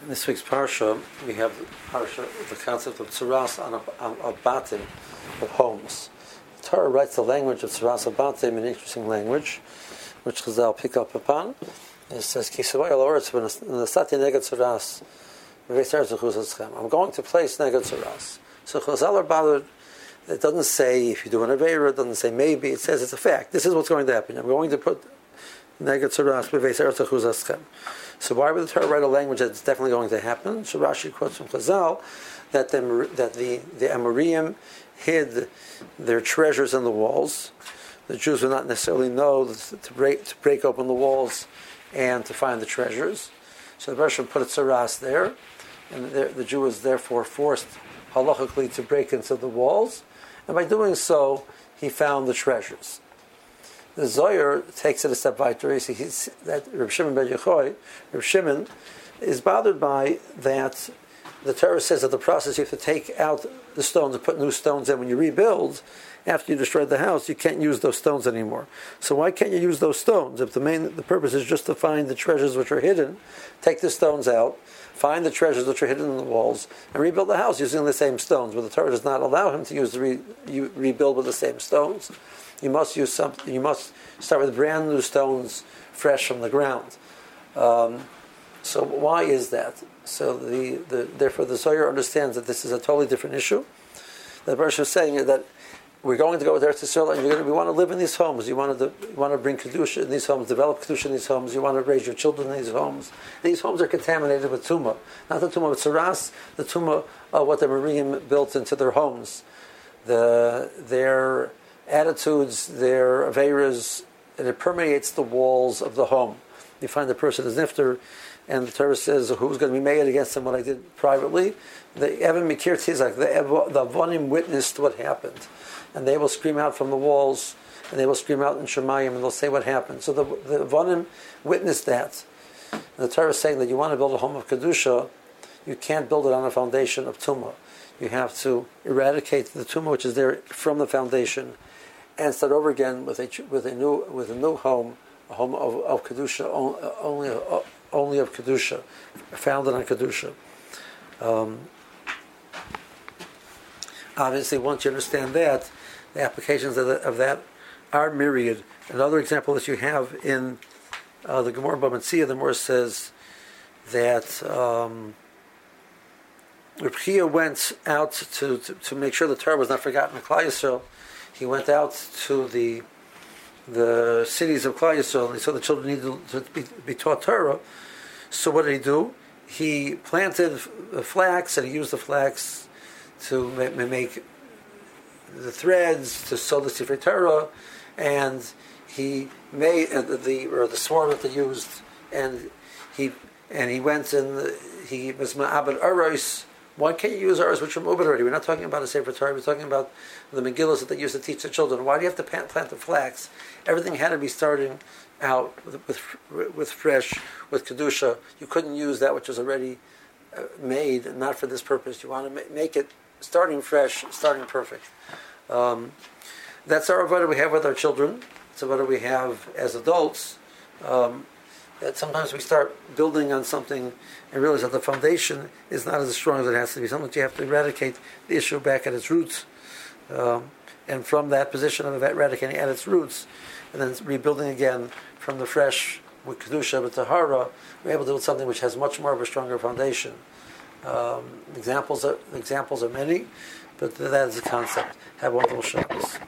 In this week's parsha, we have parsha, the concept of tzaras on, a, on, on of homes. The Torah writes the language of tzaras batim, an interesting language, which Chazal pick up upon. It says, "Kisavay al when the sati neged tzaras, I'm going to place neged tzaras." So Chazal are bothered. It doesn't say if you do an avera. It doesn't say maybe. It says it's a fact. This is what's going to happen. I'm going to put so why would the Torah write a language that's definitely going to happen? So Rashi quotes from Chazal that the, that the, the Amorim hid their treasures in the walls. The Jews would not necessarily know to break, to break open the walls and to find the treasures. So the Russian put a tzaras there, and the, the Jew was therefore forced halachically to break into the walls, and by doing so, he found the treasures. The Zohar takes it a step further. He sees that Reb Shimon ben Yochai, Reb Shimon, is bothered by that. The Torah says that the process you have to take out the stones and put new stones in. When you rebuild, after you destroyed the house, you can't use those stones anymore. So why can't you use those stones if the main the purpose is just to find the treasures which are hidden? Take the stones out, find the treasures which are hidden in the walls, and rebuild the house using the same stones. But the Torah does not allow him to use the re, rebuild with the same stones you must use something. You must start with brand new stones, fresh from the ground. Um, so why is that? So the, the therefore the Zohar understands that this is a totally different issue. The Bershom is saying that we're going to go with Eretz Yisrael, and to, we want to live in these homes. You want to you want to bring kedusha in these homes, develop kedusha in these homes. You want to raise your children in these homes. These homes are contaminated with tumah, not the tumah of tzaras, the tumah of what the Marim built into their homes. The their attitudes, their averas, and it permeates the walls of the home. You find the person is nifter, and the Torah says, who's going to be made against him what I did privately? The Evan Mikir Tizak, the, the Avonim witnessed what happened. And they will scream out from the walls, and they will scream out in Shemayim, and they'll say what happened. So the, the Avonim witnessed that. And the Torah is saying that you want to build a home of Kedusha, you can't build it on a foundation of Tumah. You have to eradicate the Tumah which is there from the foundation and start over again with a with a new with a new home, a home of, of kedusha only only of kedusha, founded on kedusha. Um, obviously, once you understand that, the applications of, the, of that are myriad. Another example that you have in uh, the Gemara Bava the Gemara says that. Um, went out to, to, to, make sure the Torah was not forgotten in Klal Yisrael he went out to the the cities of Klal Yisrael and he saw the children needed to be, be taught Torah. So what did he do? He planted flax and he used the flax to make the threads to sew the Sefer Torah, and he made uh, the or the swarm that they used, and he and he went and he was ma'abed aros why can't you use ours which are moving already? We're not talking about a Sefer Torah. We're talking about the Megillas that they used to teach the children. Why do you have to plant, the flax? Everything had to be starting out with, with, with fresh, with kedusha. You couldn't use that which was already uh, made, not for this purpose. You want to make it starting fresh, starting perfect. Um, that's our avodah we have with our children. It's avodah we have as adults. Um, that sometimes we start building on something and realize that the foundation is not as strong as it has to be. Sometimes you have to eradicate the issue back at its roots. Um, and from that position of eradicating at its roots, and then rebuilding again from the fresh with Kedusha, with Tahara, we're able to build something which has much more of a stronger foundation. Um, examples, are, examples are many, but that is the concept. Have wonderful Shabbos.